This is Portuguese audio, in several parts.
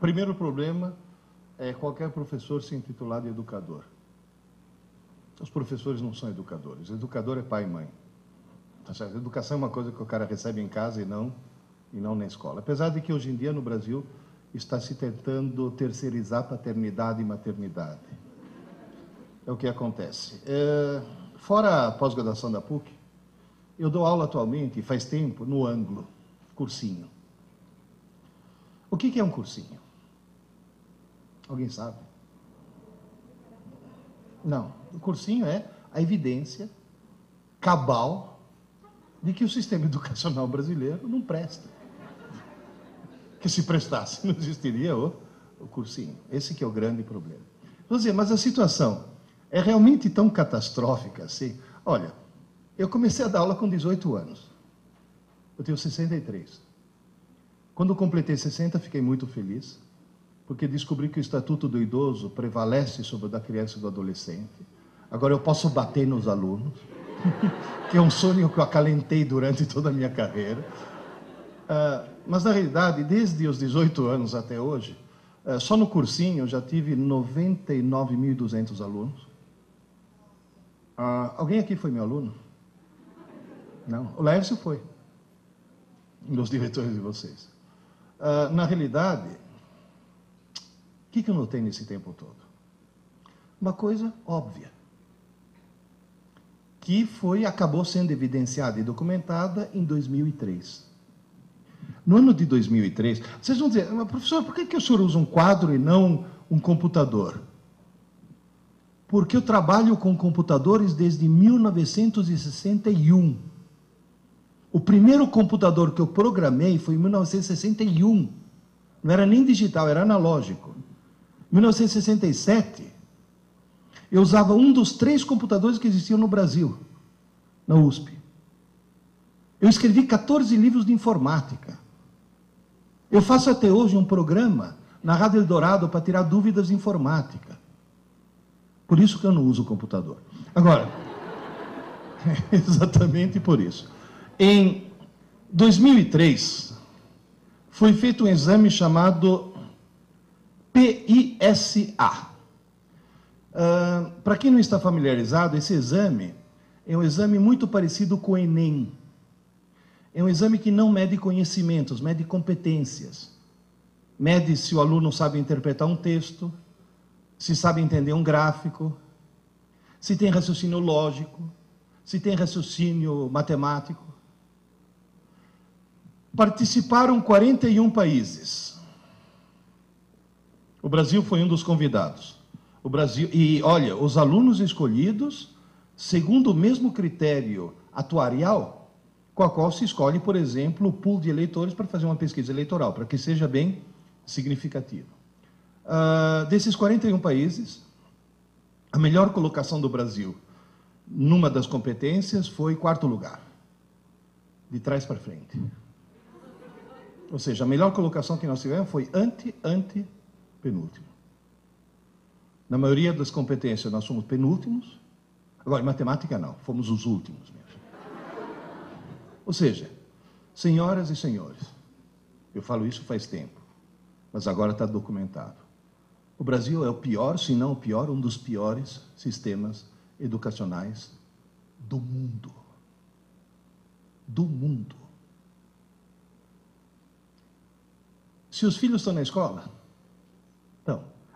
Primeiro problema é qualquer professor se intitular de educador. Os professores não são educadores. Educador é pai e mãe. Tá certo? Educação é uma coisa que o cara recebe em casa e não, e não na escola. Apesar de que hoje em dia no Brasil está se tentando terceirizar paternidade e maternidade. É o que acontece. É, fora a pós-graduação da PUC, eu dou aula atualmente, faz tempo, no ângulo, cursinho. O que, que é um cursinho? Alguém sabe? Não. O cursinho é a evidência cabal de que o sistema educacional brasileiro não presta. Que se prestasse, não existiria o, o cursinho. Esse que é o grande problema. Dizer, mas a situação é realmente tão catastrófica assim? Olha, eu comecei a dar aula com 18 anos. Eu tenho 63. Quando completei 60, fiquei muito feliz, porque descobri que o Estatuto do Idoso prevalece sobre o da criança e do adolescente. Agora eu posso bater nos alunos, que é um sonho que eu acalentei durante toda a minha carreira. Uh, mas, na realidade, desde os 18 anos até hoje, uh, só no cursinho eu já tive 99.200 alunos. Uh, alguém aqui foi meu aluno? Não. O Lércio foi. Um dos diretores de vocês. na realidade, o que, que eu notei nesse tempo todo? Uma coisa óbvia que foi acabou sendo evidenciada e documentada em 2003. No ano de 2003, vocês vão dizer, professor, por que, que o senhor usa um quadro e não um computador? Porque eu trabalho com computadores desde 1961. O primeiro computador que eu programei foi em 1961. Não era nem digital, era analógico. Em 1967, eu usava um dos três computadores que existiam no Brasil, na USP. Eu escrevi 14 livros de informática. Eu faço até hoje um programa na Rádio Eldorado para tirar dúvidas de informática. Por isso que eu não uso o computador. Agora, exatamente por isso. Em 2003, foi feito um exame chamado PISA Uh, Para quem não está familiarizado, esse exame é um exame muito parecido com o Enem. É um exame que não mede conhecimentos, mede competências. Mede se o aluno sabe interpretar um texto, se sabe entender um gráfico, se tem raciocínio lógico, se tem raciocínio matemático. Participaram 41 países. O Brasil foi um dos convidados. O Brasil e olha, os alunos escolhidos segundo o mesmo critério atuarial com a qual se escolhe, por exemplo, o pool de eleitores para fazer uma pesquisa eleitoral, para que seja bem significativo. Uh, desses 41 países, a melhor colocação do Brasil numa das competências foi quarto lugar, de trás para frente. Ou seja, a melhor colocação que nós tivemos foi ante, ante, penúltimo. Na maioria das competências nós somos penúltimos. Agora, em matemática não, fomos os últimos mesmo. Ou seja, senhoras e senhores, eu falo isso faz tempo, mas agora está documentado. O Brasil é o pior, se não o pior, um dos piores sistemas educacionais do mundo. Do mundo. Se os filhos estão na escola,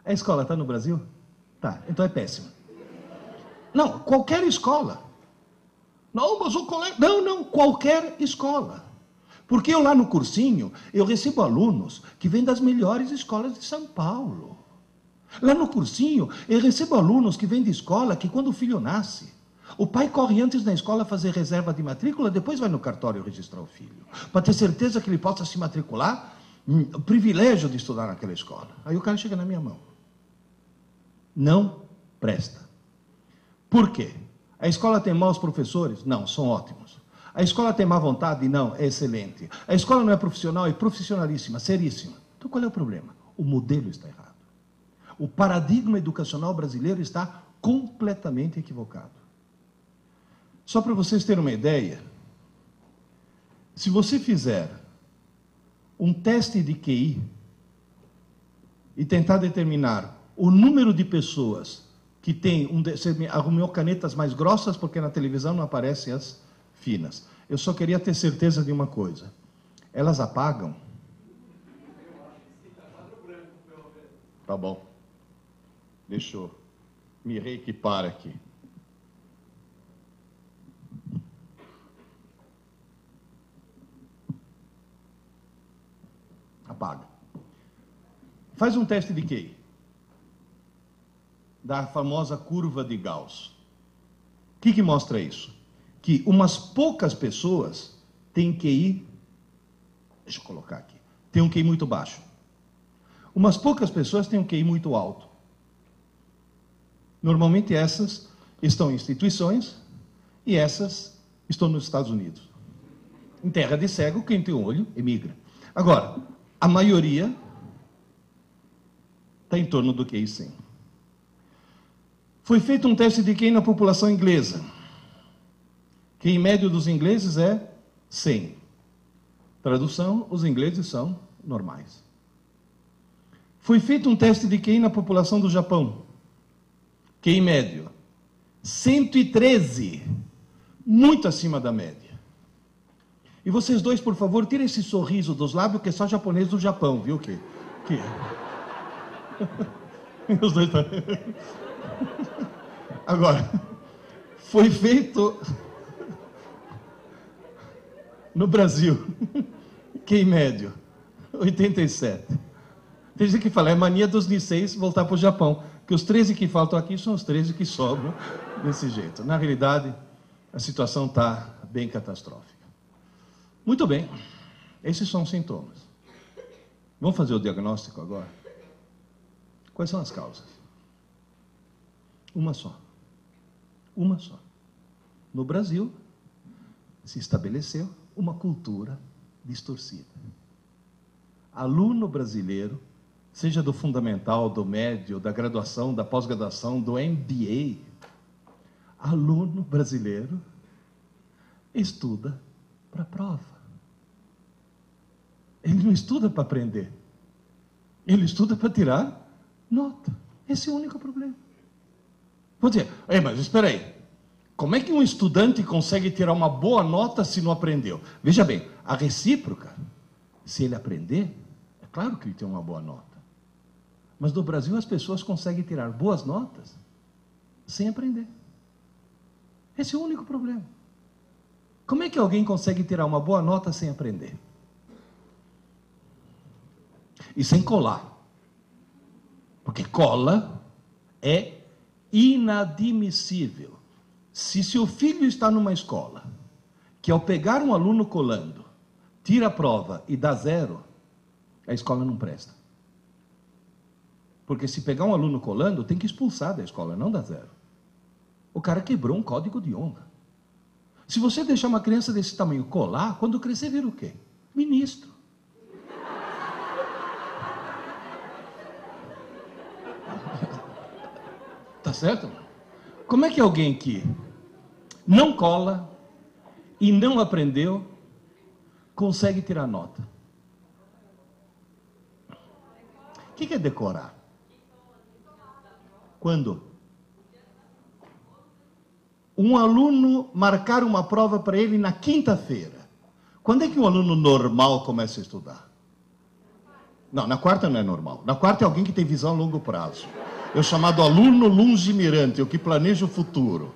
a escola está no Brasil? Tá, então é péssimo. Não, qualquer escola. Não, mas o colega. Não, não, qualquer escola. Porque eu lá no cursinho, eu recebo alunos que vêm das melhores escolas de São Paulo. Lá no cursinho, eu recebo alunos que vêm de escola que quando o filho nasce, o pai corre antes na escola fazer reserva de matrícula, depois vai no cartório registrar o filho. Para ter certeza que ele possa se matricular, hum, o privilégio de estudar naquela escola. Aí o cara chega na minha mão não presta. Por quê? A escola tem maus professores? Não, são ótimos. A escola tem má vontade? Não, é excelente. A escola não é profissional? É profissionalíssima, seríssima. Então qual é o problema? O modelo está errado. O paradigma educacional brasileiro está completamente equivocado. Só para vocês terem uma ideia, se você fizer um teste de QI e tentar determinar o número de pessoas que tem um você arrumou canetas mais grossas porque na televisão não aparecem as finas. Eu só queria ter certeza de uma coisa. Elas apagam? Tá bom. Deixa eu me reequipar aqui. Apaga. Faz um teste de QI da famosa curva de Gauss. O que, que mostra isso? Que umas poucas pessoas têm QI, deixa eu colocar aqui, tem um QI muito baixo. Umas poucas pessoas têm um QI muito alto. Normalmente essas estão em instituições e essas estão nos Estados Unidos. Em terra de cego, quem tem um olho emigra. Agora, a maioria está em torno do QI 100. Foi feito um teste de QI na população inglesa. Que em médio dos ingleses é 100. Tradução: os ingleses são normais. Foi feito um teste de QI na população do Japão. QI médio: 113. Muito acima da média. E vocês dois, por favor, tirem esse sorriso dos lábios, que é só japonês do Japão, viu? Que, que... Os dois. Agora, foi feito no Brasil, que em médio, 87. Tem gente que fala, é mania dos Niseis voltar para o Japão, que os 13 que faltam aqui são os 13 que sobram desse jeito. Na realidade, a situação está bem catastrófica. Muito bem, esses são os sintomas. Vamos fazer o diagnóstico agora? Quais são as causas? Uma só. Uma só. No Brasil, se estabeleceu uma cultura distorcida. Aluno brasileiro, seja do fundamental, do médio, da graduação, da pós-graduação, do MBA, aluno brasileiro estuda para a prova. Ele não estuda para aprender. Ele estuda para tirar nota. Esse é o único problema. Mas espera aí. Como é que um estudante consegue tirar uma boa nota se não aprendeu? Veja bem, a recíproca, se ele aprender, é claro que ele tem uma boa nota. Mas no Brasil as pessoas conseguem tirar boas notas sem aprender. Esse é o único problema. Como é que alguém consegue tirar uma boa nota sem aprender? E sem colar. Porque cola é inadmissível. Se seu filho está numa escola que, ao pegar um aluno colando, tira a prova e dá zero, a escola não presta. Porque se pegar um aluno colando, tem que expulsar da escola, não dá zero. O cara quebrou um código de honra. Se você deixar uma criança desse tamanho colar, quando crescer, vira o quê? Ministro. Certo? Como é que alguém que não cola e não aprendeu consegue tirar nota? O que é decorar? Quando? Um aluno marcar uma prova para ele na quinta-feira. Quando é que um aluno normal começa a estudar? Não, na quarta não é normal. Na quarta é alguém que tem visão a longo prazo. Eu chamado aluno lungimirante, o que planeja o futuro.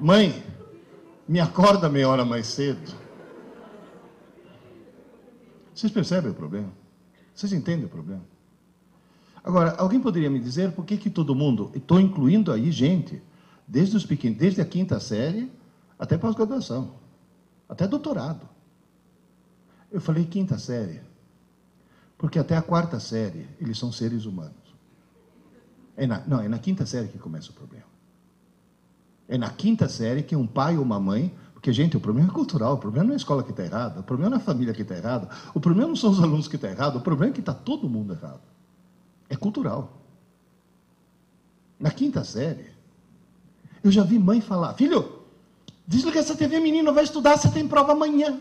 Mãe, me acorda meia hora mais cedo. Vocês percebem o problema? Vocês entendem o problema? Agora, alguém poderia me dizer por que, que todo mundo, estou incluindo aí gente, desde, os pequenos, desde a quinta série até pós-graduação, até doutorado. Eu falei quinta série, porque até a quarta série eles são seres humanos. É na, não, é na quinta série que começa o problema. É na quinta série que um pai ou uma mãe. Porque, gente, o problema é cultural, o problema não é a escola que está errada, o problema não é a família que está errada, o problema não são os alunos que estão tá errados, o problema é que está todo mundo errado. É cultural. Na quinta série, eu já vi mãe falar: Filho, desliga essa TV, menino vai estudar, você tem prova amanhã.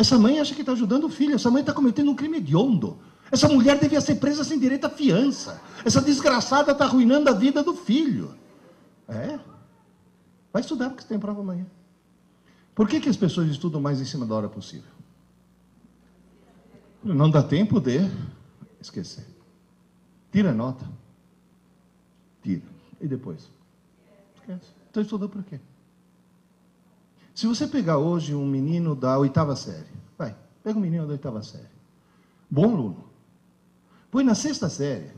Essa mãe acha que está ajudando o filho, essa mãe está cometendo um crime hediondo. Essa mulher devia ser presa sem direito à fiança. Essa desgraçada está arruinando a vida do filho. É. Vai estudar porque você tem prova amanhã. Por que, que as pessoas estudam mais em cima da hora possível? Não dá tempo de esquecer. Tira a nota. Tira. E depois? Esquece. Então estudou por quê? Se você pegar hoje um menino da oitava série, vai, pega um menino da oitava série, bom aluno, põe na sexta série,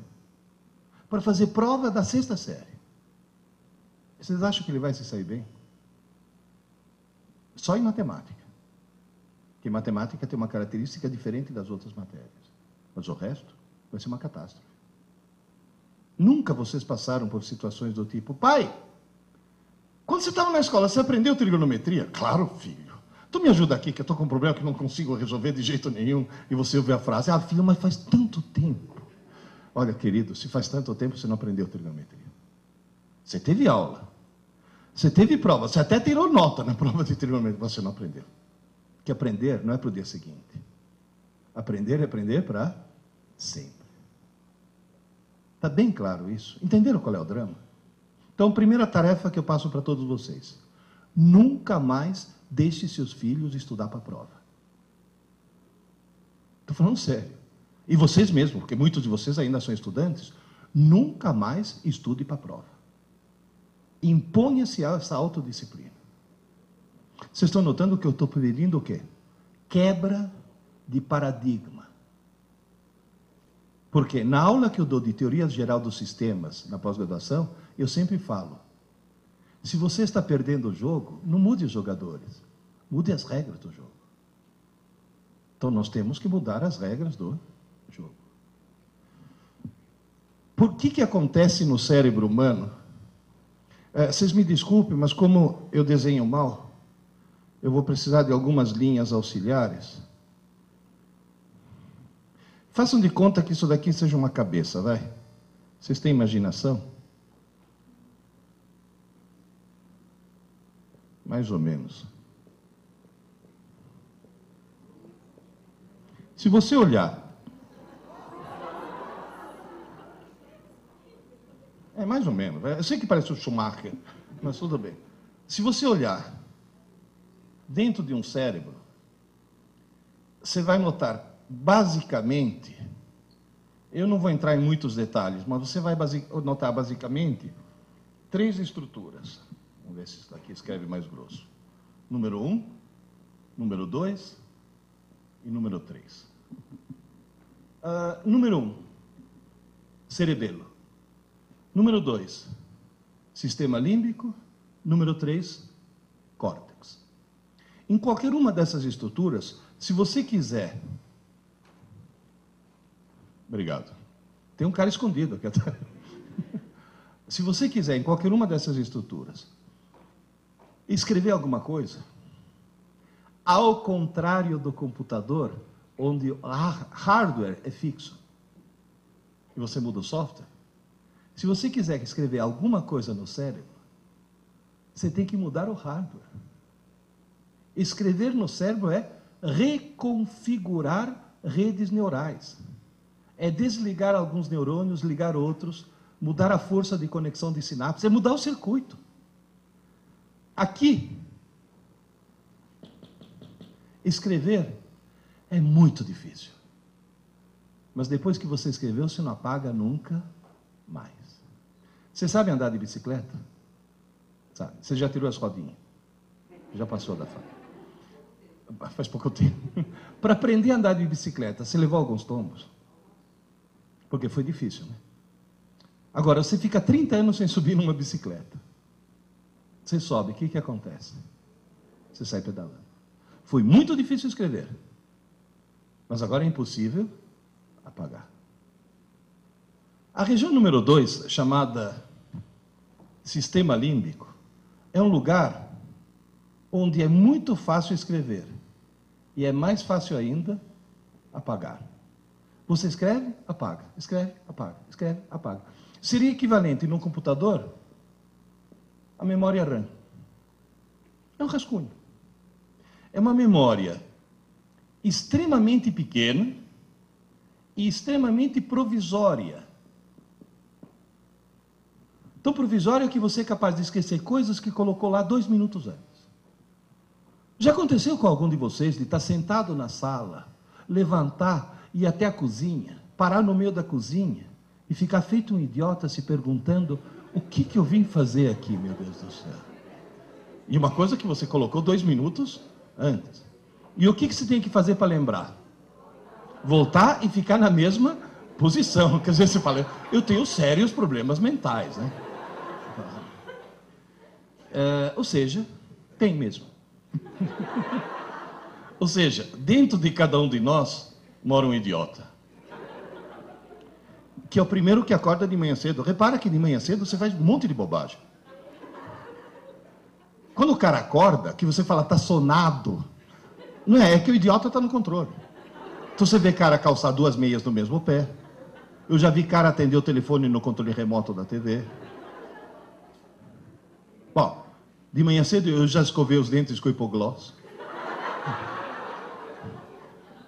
para fazer prova da sexta série. Vocês acham que ele vai se sair bem? Só em matemática. Porque matemática tem uma característica diferente das outras matérias. Mas o resto vai ser uma catástrofe. Nunca vocês passaram por situações do tipo, pai, quando você estava na escola, você aprendeu trigonometria? Claro, filho. Tu me ajuda aqui, que eu estou com um problema que não consigo resolver de jeito nenhum. E você ouve a frase, ah, filho, mas faz tanto tempo. Olha, querido, se faz tanto tempo, você não aprendeu trigonometria. Você teve aula. Você teve prova. Você até tirou nota na prova de trigonometria, você não aprendeu. Que aprender não é para o dia seguinte. Aprender é aprender para sempre. Está bem claro isso? Entenderam qual é o drama? Então, primeira tarefa que eu passo para todos vocês: nunca mais deixe seus filhos estudar para a prova. Estou falando sério. E vocês mesmos, porque muitos de vocês ainda são estudantes, nunca mais estude para a prova. Imponha-se essa autodisciplina. Vocês estão notando que eu estou pedindo o quê? Quebra de paradigma. Porque na aula que eu dou de teoria geral dos sistemas na pós-graduação, eu sempre falo: se você está perdendo o jogo, não mude os jogadores, mude as regras do jogo. Então nós temos que mudar as regras do jogo. Por que, que acontece no cérebro humano? É, vocês me desculpem, mas como eu desenho mal, eu vou precisar de algumas linhas auxiliares. Façam de conta que isso daqui seja uma cabeça, vai. Vocês têm imaginação? Mais ou menos. Se você olhar. É mais ou menos. Eu sei que parece o Schumacher, mas tudo bem. Se você olhar dentro de um cérebro, você vai notar, basicamente, eu não vou entrar em muitos detalhes, mas você vai notar basicamente três estruturas. Vamos ver se isso daqui escreve mais grosso. Número um, número dois e número três. Uh, número um, cerebelo. Número dois, sistema límbico. Número três, córtex. Em qualquer uma dessas estruturas, se você quiser. Obrigado. Tem um cara escondido aqui atrás. se você quiser, em qualquer uma dessas estruturas, escrever alguma coisa, ao contrário do computador, onde o hardware é fixo, e você muda o software, se você quiser escrever alguma coisa no cérebro, você tem que mudar o hardware. Escrever no cérebro é reconfigurar redes neurais. É desligar alguns neurônios, ligar outros, mudar a força de conexão de sinapses, é mudar o circuito. Aqui, escrever é muito difícil. Mas depois que você escreveu, você não apaga nunca mais. Você sabe andar de bicicleta? Sabe? Você já tirou as rodinhas? Já passou da fase? Faz pouco tempo. Para aprender a andar de bicicleta, você levou alguns tombos? Porque foi difícil, né? Agora, você fica 30 anos sem subir numa bicicleta. Você sobe, o que, que acontece? Você sai pedalando. Foi muito difícil escrever. Mas agora é impossível apagar. A região número 2, chamada sistema límbico, é um lugar onde é muito fácil escrever e é mais fácil ainda apagar. Você escreve, apaga, escreve, apaga, escreve, apaga. Seria equivalente num computador a memória RAM. É um rascunho. É uma memória extremamente pequena e extremamente provisória. Tão provisória que você é capaz de esquecer coisas que colocou lá dois minutos antes. Já aconteceu com algum de vocês de estar sentado na sala, levantar ir até a cozinha, parar no meio da cozinha e ficar feito um idiota se perguntando o que, que eu vim fazer aqui, meu Deus do céu? E uma coisa que você colocou dois minutos antes. E o que, que você tem que fazer para lembrar? Voltar e ficar na mesma posição. Quer dizer, você fala, eu tenho sérios problemas mentais, né? É, ou seja, tem mesmo. ou seja, dentro de cada um de nós mora um idiota. Que é o primeiro que acorda de manhã cedo. Repara que de manhã cedo você faz um monte de bobagem. Quando o cara acorda, que você fala, tá sonado, não é, é que o idiota está no controle. Então você vê cara calçar duas meias no mesmo pé. Eu já vi cara atender o telefone no controle remoto da TV. Bom, de manhã cedo eu já escovei os dentes com hipogloss.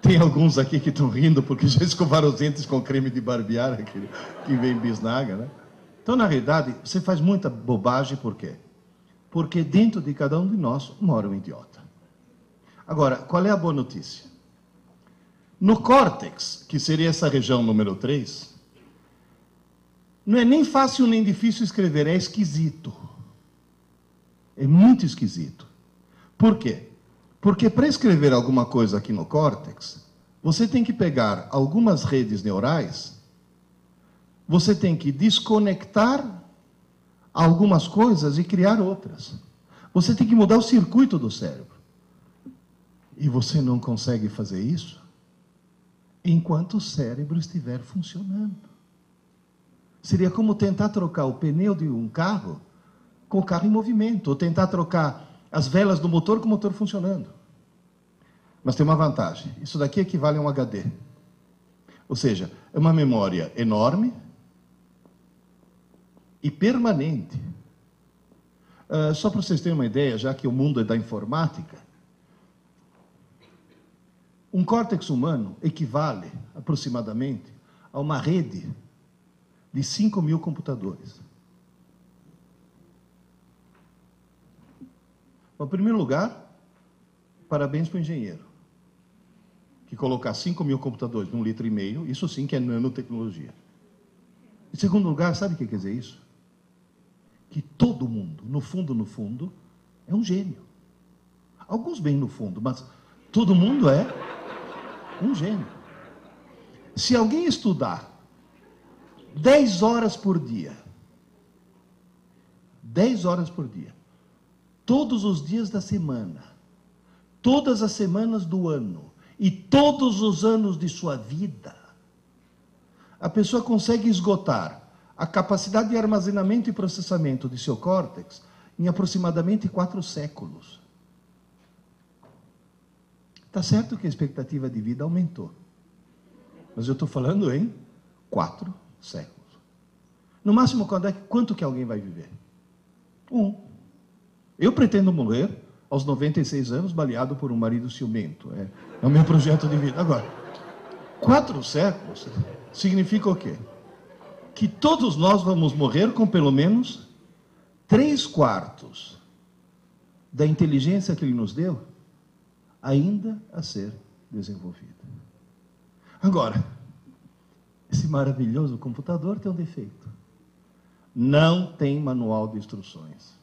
Tem alguns aqui que estão rindo porque já escovaram os dentes com creme de barbear, aquele que vem bisnaga, né? Então, na realidade, você faz muita bobagem por quê? Porque dentro de cada um de nós mora um idiota. Agora, qual é a boa notícia? No córtex, que seria essa região número 3, não é nem fácil nem difícil escrever, é esquisito. É muito esquisito. Por quê? Porque para escrever alguma coisa aqui no córtex, você tem que pegar algumas redes neurais, você tem que desconectar algumas coisas e criar outras. Você tem que mudar o circuito do cérebro. E você não consegue fazer isso enquanto o cérebro estiver funcionando. Seria como tentar trocar o pneu de um carro com o carro em movimento, ou tentar trocar as velas do motor com o motor funcionando. Mas tem uma vantagem: isso daqui equivale a um HD. Ou seja, é uma memória enorme e permanente. Uh, só para vocês terem uma ideia, já que o mundo é da informática, um córtex humano equivale aproximadamente a uma rede de 5 mil computadores. Em primeiro lugar, parabéns para o engenheiro, colocar 5 mil computadores num litro e meio, isso sim que é nanotecnologia. Em segundo lugar, sabe o que quer dizer isso? Que todo mundo, no fundo, no fundo, é um gênio. Alguns bem no fundo, mas todo mundo é um gênio. Se alguém estudar 10 horas por dia, 10 horas por dia, todos os dias da semana, todas as semanas do ano e todos os anos de sua vida, a pessoa consegue esgotar a capacidade de armazenamento e processamento de seu córtex em aproximadamente quatro séculos. Está certo que a expectativa de vida aumentou. Mas eu estou falando em quatro séculos. No máximo, é, quanto que alguém vai viver? Um. Eu pretendo morrer aos 96 anos, baleado por um marido ciumento. É, é o meu projeto de vida. Agora, quatro séculos significa o quê? Que todos nós vamos morrer com pelo menos três quartos da inteligência que ele nos deu ainda a ser desenvolvida. Agora, esse maravilhoso computador tem um defeito. Não tem manual de instruções.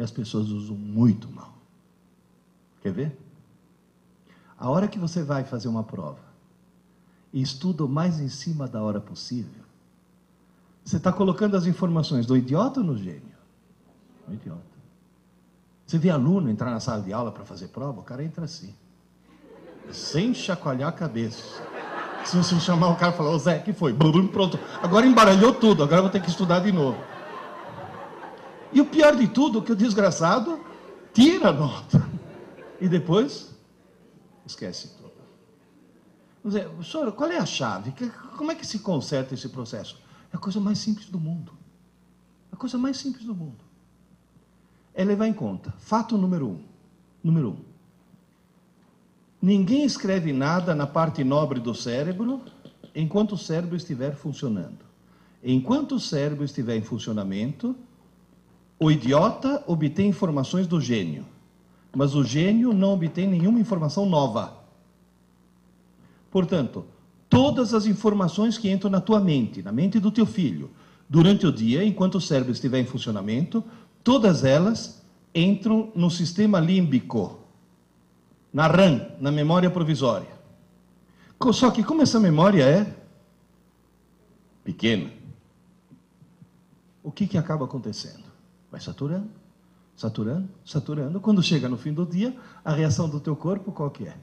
E as pessoas usam muito mal. Quer ver? A hora que você vai fazer uma prova e estuda o mais em cima da hora possível, você está colocando as informações do idiota ou no gênio? No idiota. Você vê aluno entrar na sala de aula para fazer prova, o cara entra assim, sem chacoalhar a cabeça. Se você chamar o cara e falar, Zé, que foi? Pronto, agora embaralhou tudo, agora vou ter que estudar de novo. E o pior de tudo, é que o desgraçado tira a nota. E depois esquece tudo. Zé, senhor, qual é a chave? Como é que se conserta esse processo? É a coisa mais simples do mundo. É a coisa mais simples do mundo é levar em conta. Fato número um. Número um. Ninguém escreve nada na parte nobre do cérebro enquanto o cérebro estiver funcionando. Enquanto o cérebro estiver em funcionamento, o idiota obtém informações do gênio, mas o gênio não obtém nenhuma informação nova. Portanto, todas as informações que entram na tua mente, na mente do teu filho, durante o dia, enquanto o cérebro estiver em funcionamento, todas elas entram no sistema límbico, na RAM, na memória provisória. Só que como essa memória é pequena, o que, que acaba acontecendo? Vai saturando, saturando, saturando. Quando chega no fim do dia, a reação do teu corpo qual que é?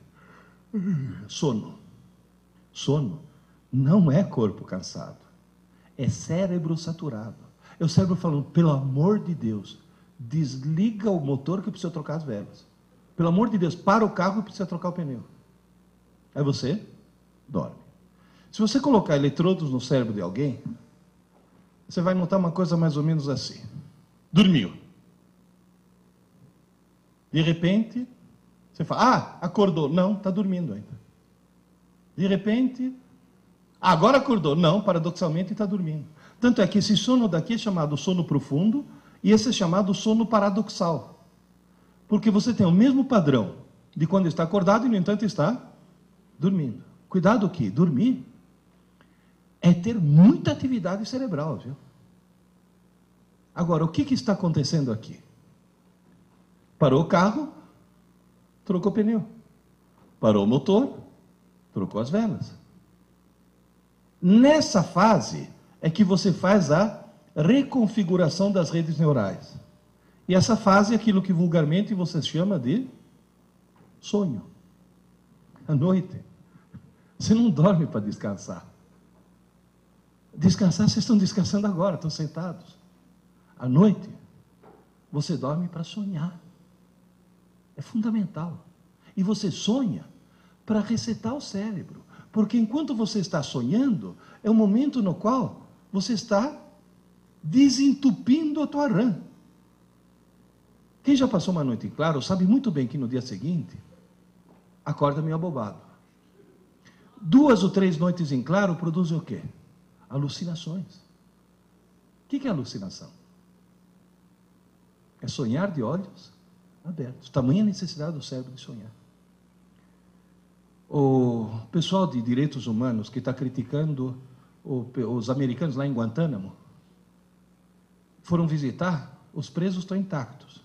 Sono. Sono não é corpo cansado, é cérebro saturado. É o cérebro falando, pelo amor de Deus, desliga o motor que precisa trocar as velas. Pelo amor de Deus, para o carro que precisa trocar o pneu. Aí você dorme. Se você colocar eletrodos no cérebro de alguém, você vai notar uma coisa mais ou menos assim. Dormiu. De repente, você fala, ah, acordou. Não, está dormindo ainda. De repente, agora acordou. Não, paradoxalmente está dormindo. Tanto é que esse sono daqui é chamado sono profundo e esse é chamado sono paradoxal. Porque você tem o mesmo padrão de quando está acordado e, no entanto, está dormindo. Cuidado que dormir é ter muita atividade cerebral, viu? Agora, o que, que está acontecendo aqui? Parou o carro, trocou o pneu. Parou o motor, trocou as velas. Nessa fase é que você faz a reconfiguração das redes neurais. E essa fase é aquilo que vulgarmente você chama de sonho. À noite. Você não dorme para descansar. Descansar, vocês estão descansando agora, estão sentados. À noite, você dorme para sonhar. É fundamental. E você sonha para resetar o cérebro. Porque enquanto você está sonhando, é o momento no qual você está desentupindo a tua rã. Quem já passou uma noite em claro sabe muito bem que no dia seguinte acorda meio abobado. Duas ou três noites em claro produzem o quê? Alucinações. O que é alucinação? É sonhar de olhos abertos. Tamanha necessidade do cérebro de sonhar. O pessoal de direitos humanos que está criticando os americanos lá em Guantánamo foram visitar, os presos estão intactos.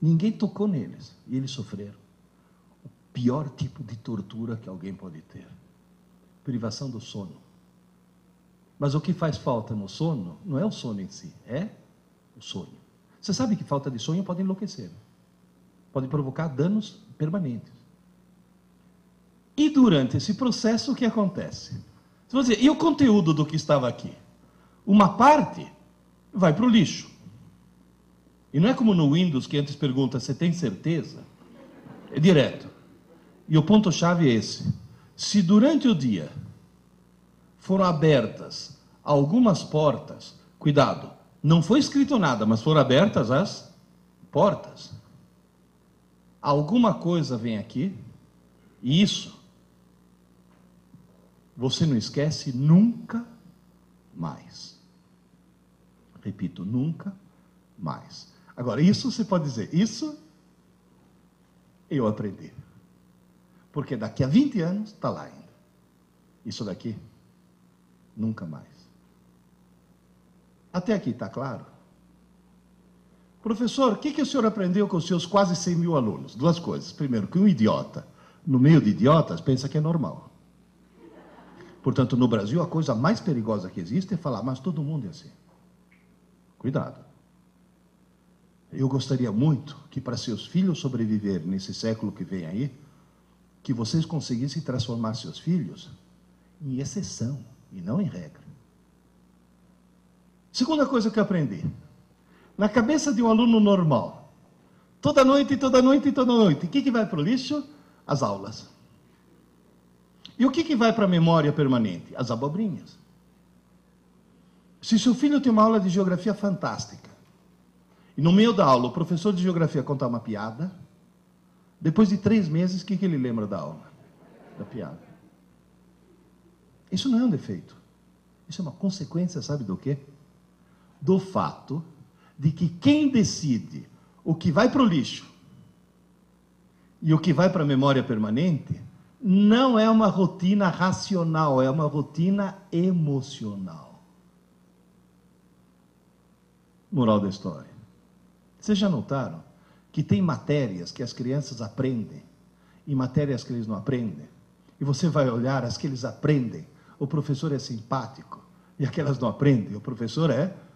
Ninguém tocou neles e eles sofreram o pior tipo de tortura que alguém pode ter privação do sono. Mas o que faz falta no sono não é o sono em si, é o sonho. Você sabe que falta de sonho pode enlouquecer, pode provocar danos permanentes. E durante esse processo, o que acontece? Você dizer, e o conteúdo do que estava aqui? Uma parte vai para o lixo. E não é como no Windows que antes pergunta, você tem certeza? É direto. E o ponto-chave é esse. Se durante o dia foram abertas algumas portas, cuidado, não foi escrito nada, mas foram abertas as portas. Alguma coisa vem aqui, e isso você não esquece nunca mais. Repito, nunca mais. Agora, isso você pode dizer, isso eu aprendi. Porque daqui a 20 anos está lá ainda. Isso daqui, nunca mais. Até aqui está claro? Professor, o que, que o senhor aprendeu com os seus quase 100 mil alunos? Duas coisas. Primeiro, que um idiota, no meio de idiotas, pensa que é normal. Portanto, no Brasil, a coisa mais perigosa que existe é falar, mas todo mundo é assim. Cuidado. Eu gostaria muito que, para seus filhos sobreviver nesse século que vem aí, que vocês conseguissem transformar seus filhos em exceção e não em regra. Segunda coisa que eu aprendi. Na cabeça de um aluno normal, toda noite, toda noite, toda noite, o que, que vai para o lixo? As aulas. E o que, que vai para a memória permanente? As abobrinhas. Se seu filho tem uma aula de geografia fantástica, e no meio da aula o professor de geografia contar uma piada, Depois de três meses, o que, que ele lembra da aula? Da piada. Isso não é um defeito. Isso é uma consequência, sabe do quê? Do fato de que quem decide o que vai para o lixo e o que vai para a memória permanente não é uma rotina racional, é uma rotina emocional. Moral da história. Vocês já notaram que tem matérias que as crianças aprendem e matérias que eles não aprendem? E você vai olhar as que eles aprendem, o professor é simpático, e aquelas não aprendem, o professor é